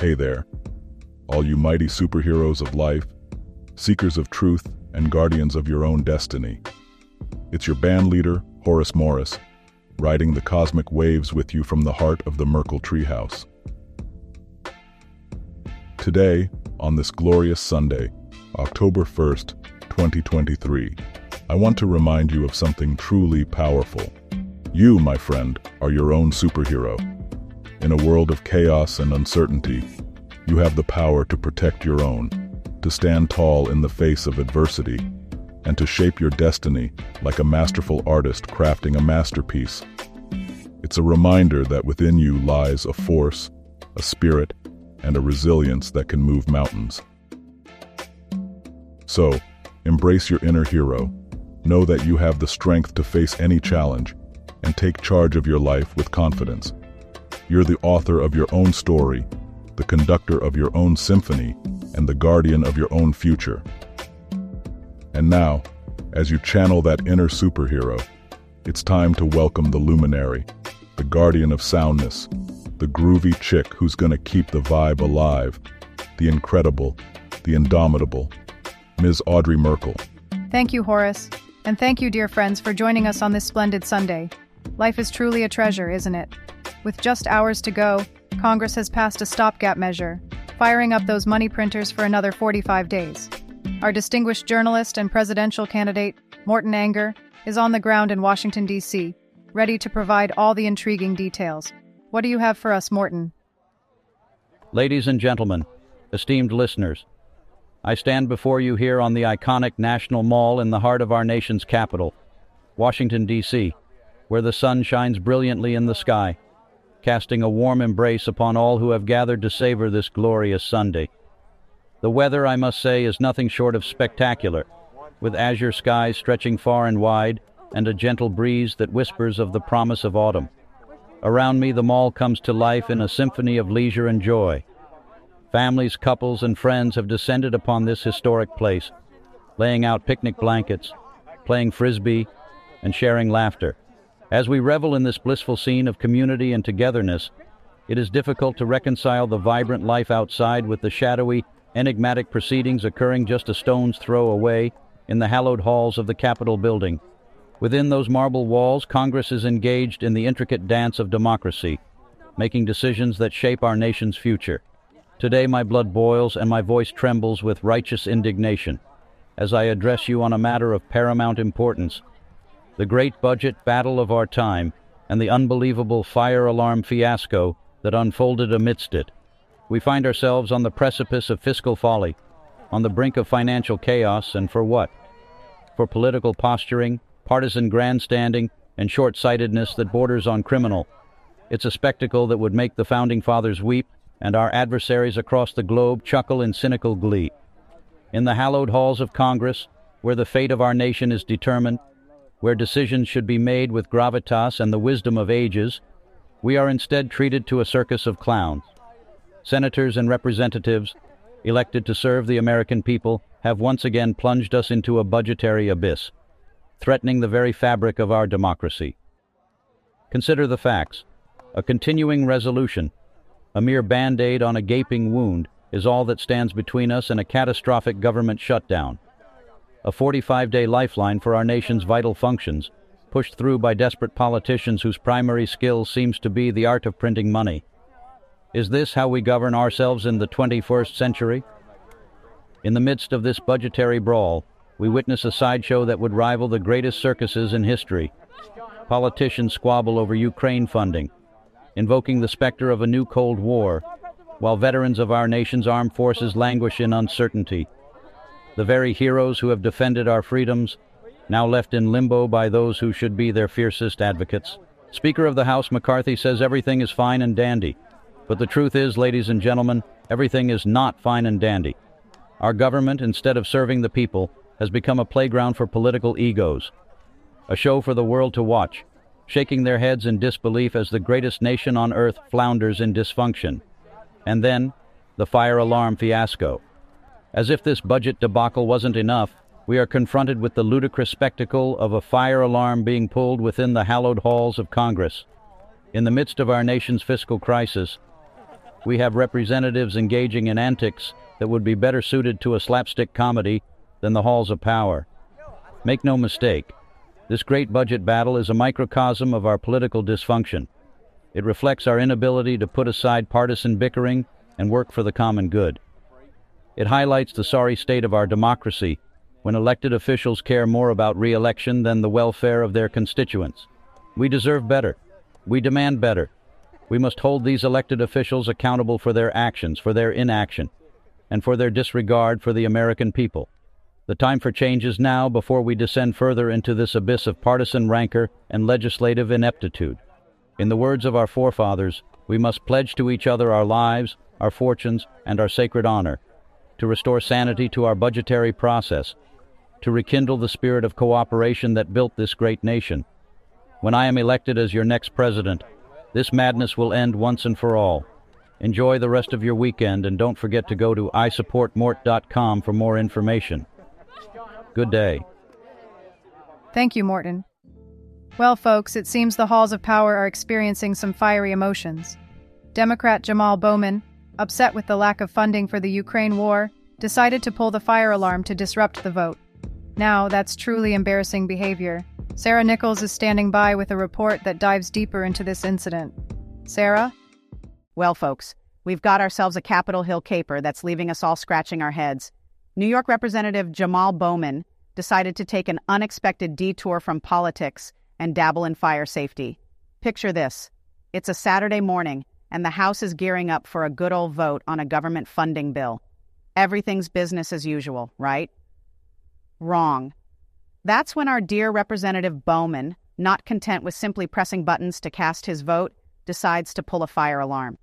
Hey there, all you mighty superheroes of life, seekers of truth, and guardians of your own destiny. It's your band leader, Horace Morris, riding the cosmic waves with you from the heart of the Merkle Treehouse. Today, on this glorious Sunday, October 1st, 2023, I want to remind you of something truly powerful. You, my friend, are your own superhero. In a world of chaos and uncertainty, you have the power to protect your own, to stand tall in the face of adversity, and to shape your destiny like a masterful artist crafting a masterpiece. It's a reminder that within you lies a force, a spirit, and a resilience that can move mountains. So, embrace your inner hero. Know that you have the strength to face any challenge and take charge of your life with confidence. You're the author of your own story, the conductor of your own symphony, and the guardian of your own future. And now, as you channel that inner superhero, it's time to welcome the luminary, the guardian of soundness, the groovy chick who's gonna keep the vibe alive, the incredible, the indomitable, Ms. Audrey Merkle. Thank you, Horace. And thank you, dear friends, for joining us on this splendid Sunday. Life is truly a treasure, isn't it? With just hours to go, Congress has passed a stopgap measure, firing up those money printers for another 45 days. Our distinguished journalist and presidential candidate, Morton Anger, is on the ground in Washington, D.C., ready to provide all the intriguing details. What do you have for us, Morton? Ladies and gentlemen, esteemed listeners, I stand before you here on the iconic National Mall in the heart of our nation's capital, Washington, D.C., where the sun shines brilliantly in the sky, casting a warm embrace upon all who have gathered to savor this glorious Sunday. The weather, I must say, is nothing short of spectacular, with azure skies stretching far and wide and a gentle breeze that whispers of the promise of autumn. Around me, the mall comes to life in a symphony of leisure and joy. Families, couples, and friends have descended upon this historic place, laying out picnic blankets, playing frisbee, and sharing laughter. As we revel in this blissful scene of community and togetherness, it is difficult to reconcile the vibrant life outside with the shadowy, enigmatic proceedings occurring just a stone's throw away in the hallowed halls of the Capitol building. Within those marble walls, Congress is engaged in the intricate dance of democracy, making decisions that shape our nation's future. Today, my blood boils and my voice trembles with righteous indignation as I address you on a matter of paramount importance the great budget battle of our time and the unbelievable fire alarm fiasco that unfolded amidst it. We find ourselves on the precipice of fiscal folly, on the brink of financial chaos, and for what? For political posturing, partisan grandstanding, and short sightedness that borders on criminal. It's a spectacle that would make the Founding Fathers weep and our adversaries across the globe chuckle in cynical glee. In the hallowed halls of Congress, where the fate of our nation is determined, where decisions should be made with gravitas and the wisdom of ages, we are instead treated to a circus of clowns. Senators and representatives, elected to serve the American people, have once again plunged us into a budgetary abyss threatening the very fabric of our democracy. Consider the facts. A continuing resolution, a mere band aid on a gaping wound, is all that stands between us and a catastrophic government shutdown. A 45 day lifeline for our nation's vital functions, pushed through by desperate politicians whose primary skill seems to be the art of printing money. Is this how we govern ourselves in the 21st century? In the midst of this budgetary brawl, we witness a sideshow that would rival the greatest circuses in history. Politicians squabble over Ukraine funding, invoking the specter of a new Cold War, while veterans of our nation's armed forces languish in uncertainty. The very heroes who have defended our freedoms, now left in limbo by those who should be their fiercest advocates. Speaker of the House McCarthy says everything is fine and dandy. But the truth is, ladies and gentlemen, everything is not fine and dandy. Our government, instead of serving the people, has become a playground for political egos, a show for the world to watch, shaking their heads in disbelief as the greatest nation on earth flounders in dysfunction. And then, the fire alarm fiasco. As if this budget debacle wasn't enough, we are confronted with the ludicrous spectacle of a fire alarm being pulled within the hallowed halls of Congress. In the midst of our nation's fiscal crisis, We have representatives engaging in antics that would be better suited to a slapstick comedy than the halls of power. Make no mistake, this great budget battle is a microcosm of our political dysfunction. It reflects our inability to put aside partisan bickering and work for the common good. It highlights the sorry state of our democracy when elected officials care more about re-election than the welfare of their constituents. We deserve better. We demand better. We must hold these elected officials accountable for their actions, for their inaction, and for their disregard for the American people. The time for change is now before we descend further into this abyss of partisan rancor and legislative ineptitude. In the words of our forefathers, we must pledge to each other our lives, our fortunes, and our sacred honor, to restore sanity to our budgetary process, to rekindle the spirit of cooperation that built this great nation. When I am elected as your next president, this madness will end once and for all. Enjoy the rest of your weekend and don't forget to go to isupportmort.com for more information. Good day. Thank you, Morton. Well, folks, it seems the halls of power are experiencing some fiery emotions. Democrat Jamal Bowman, upset with the lack of funding for the Ukraine war, decided to pull the fire alarm to disrupt the vote. Now, that's truly embarrassing behavior. Sarah Nichols is standing by with a report that dives deeper into this incident. Sarah? Well, folks, we've got ourselves a Capitol Hill caper that's leaving us all scratching our heads. New York Representative Jamal Bowman decided to take an unexpected detour from politics and dabble in fire safety. Picture this it's a Saturday morning, and the House is gearing up for a good old vote on a government funding bill. Everything's business as usual, right? Wrong. That's when our dear Representative Bowman, not content with simply pressing buttons to cast his vote, decides to pull a fire alarm.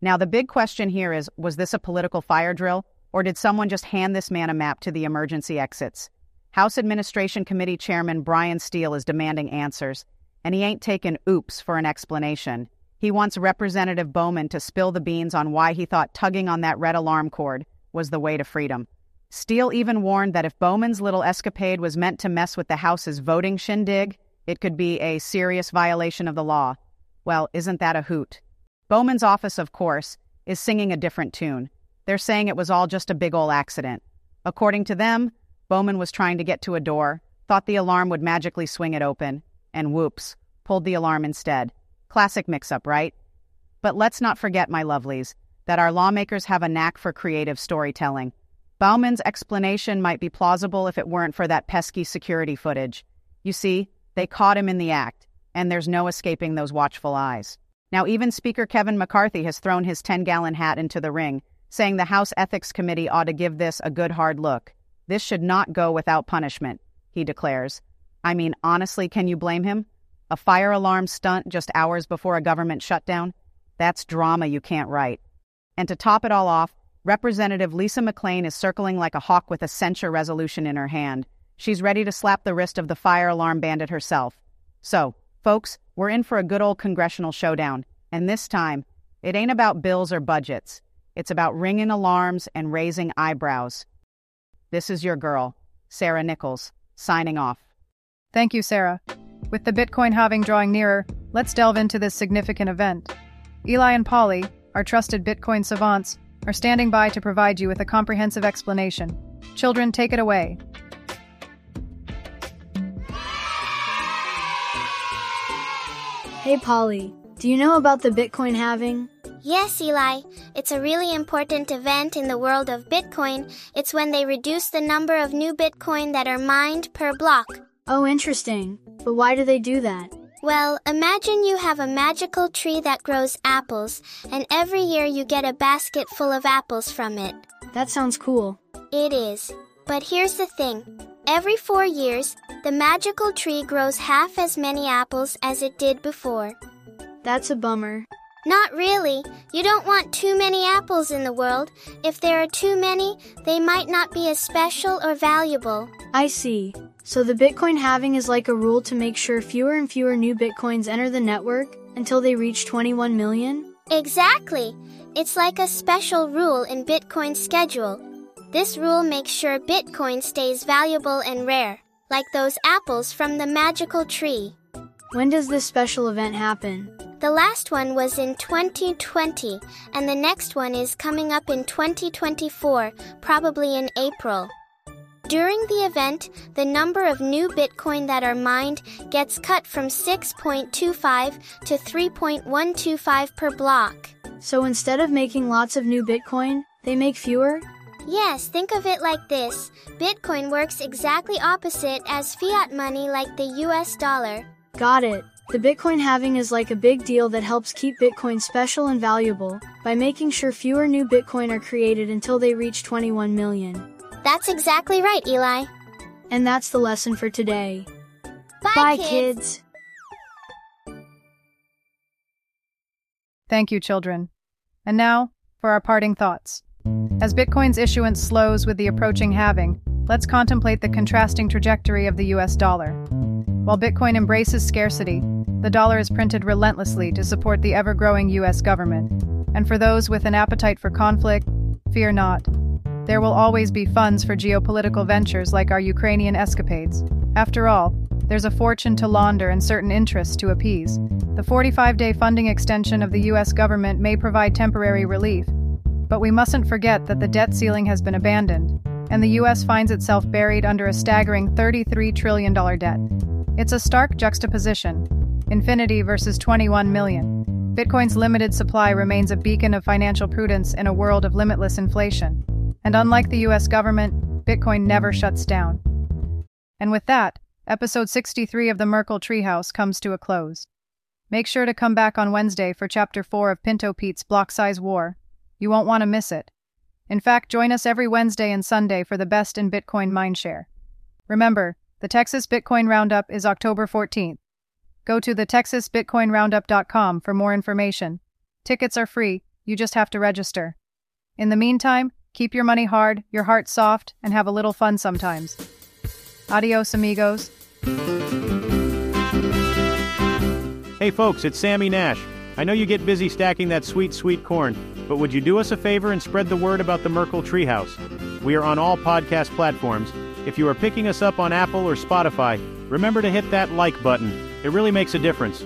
Now, the big question here is was this a political fire drill? Or did someone just hand this man a map to the emergency exits? House Administration Committee Chairman Brian Steele is demanding answers, and he ain't taken oops for an explanation. He wants Representative Bowman to spill the beans on why he thought tugging on that red alarm cord was the way to freedom. Steele even warned that if Bowman's little escapade was meant to mess with the House's voting shindig, it could be a serious violation of the law. Well, isn't that a hoot? Bowman's office, of course, is singing a different tune. They're saying it was all just a big ol' accident. According to them, Bowman was trying to get to a door, thought the alarm would magically swing it open, and whoops, pulled the alarm instead. Classic mix up, right? But let's not forget, my lovelies, that our lawmakers have a knack for creative storytelling. Bowman's explanation might be plausible if it weren't for that pesky security footage. You see, they caught him in the act, and there's no escaping those watchful eyes. Now, even Speaker Kevin McCarthy has thrown his 10 gallon hat into the ring saying the House Ethics Committee ought to give this a good hard look. This should not go without punishment, he declares. I mean, honestly, can you blame him? A fire alarm stunt just hours before a government shutdown? That's drama you can't write. And to top it all off, Representative Lisa McClain is circling like a hawk with a censure resolution in her hand. She's ready to slap the wrist of the fire alarm bandit herself. So, folks, we're in for a good old congressional showdown. And this time, it ain't about bills or budgets. It's about ringing alarms and raising eyebrows. This is your girl, Sarah Nichols, signing off. Thank you, Sarah. With the Bitcoin halving drawing nearer, let's delve into this significant event. Eli and Polly, our trusted Bitcoin savants, are standing by to provide you with a comprehensive explanation. Children, take it away. Hey, Polly, do you know about the Bitcoin halving? Yes, Eli. It's a really important event in the world of Bitcoin. It's when they reduce the number of new Bitcoin that are mined per block. Oh, interesting. But why do they do that? Well, imagine you have a magical tree that grows apples, and every year you get a basket full of apples from it. That sounds cool. It is. But here's the thing every four years, the magical tree grows half as many apples as it did before. That's a bummer. Not really. You don't want too many apples in the world. If there are too many, they might not be as special or valuable. I see. So the Bitcoin halving is like a rule to make sure fewer and fewer new Bitcoins enter the network until they reach 21 million? Exactly. It's like a special rule in Bitcoin's schedule. This rule makes sure Bitcoin stays valuable and rare, like those apples from the magical tree. When does this special event happen? The last one was in 2020, and the next one is coming up in 2024, probably in April. During the event, the number of new Bitcoin that are mined gets cut from 6.25 to 3.125 per block. So instead of making lots of new Bitcoin, they make fewer? Yes, think of it like this Bitcoin works exactly opposite as fiat money like the US dollar. Got it. The Bitcoin halving is like a big deal that helps keep Bitcoin special and valuable by making sure fewer new Bitcoin are created until they reach 21 million. That's exactly right, Eli. And that's the lesson for today. Bye, Bye kids. kids. Thank you, children. And now, for our parting thoughts. As Bitcoin's issuance slows with the approaching halving, let's contemplate the contrasting trajectory of the US dollar. While Bitcoin embraces scarcity, the dollar is printed relentlessly to support the ever growing US government. And for those with an appetite for conflict, fear not. There will always be funds for geopolitical ventures like our Ukrainian escapades. After all, there's a fortune to launder and certain interests to appease. The 45 day funding extension of the US government may provide temporary relief, but we mustn't forget that the debt ceiling has been abandoned, and the US finds itself buried under a staggering $33 trillion debt. It's a stark juxtaposition infinity versus 21 million. Bitcoin's limited supply remains a beacon of financial prudence in a world of limitless inflation. And unlike the US government, Bitcoin never shuts down. And with that, episode 63 of the Merkle Treehouse comes to a close. Make sure to come back on Wednesday for chapter 4 of Pinto Pete's Block Size War. You won't want to miss it. In fact, join us every Wednesday and Sunday for the best in Bitcoin mindshare. Remember, the Texas Bitcoin Roundup is October 14th. Go to the texasbitcoinroundup.com for more information. Tickets are free, you just have to register. In the meantime, keep your money hard, your heart soft, and have a little fun sometimes. Adios, amigos. Hey folks, it's Sammy Nash. I know you get busy stacking that sweet, sweet corn, but would you do us a favor and spread the word about the Merkle Treehouse? We are on all podcast platforms. If you are picking us up on Apple or Spotify, remember to hit that like button. It really makes a difference.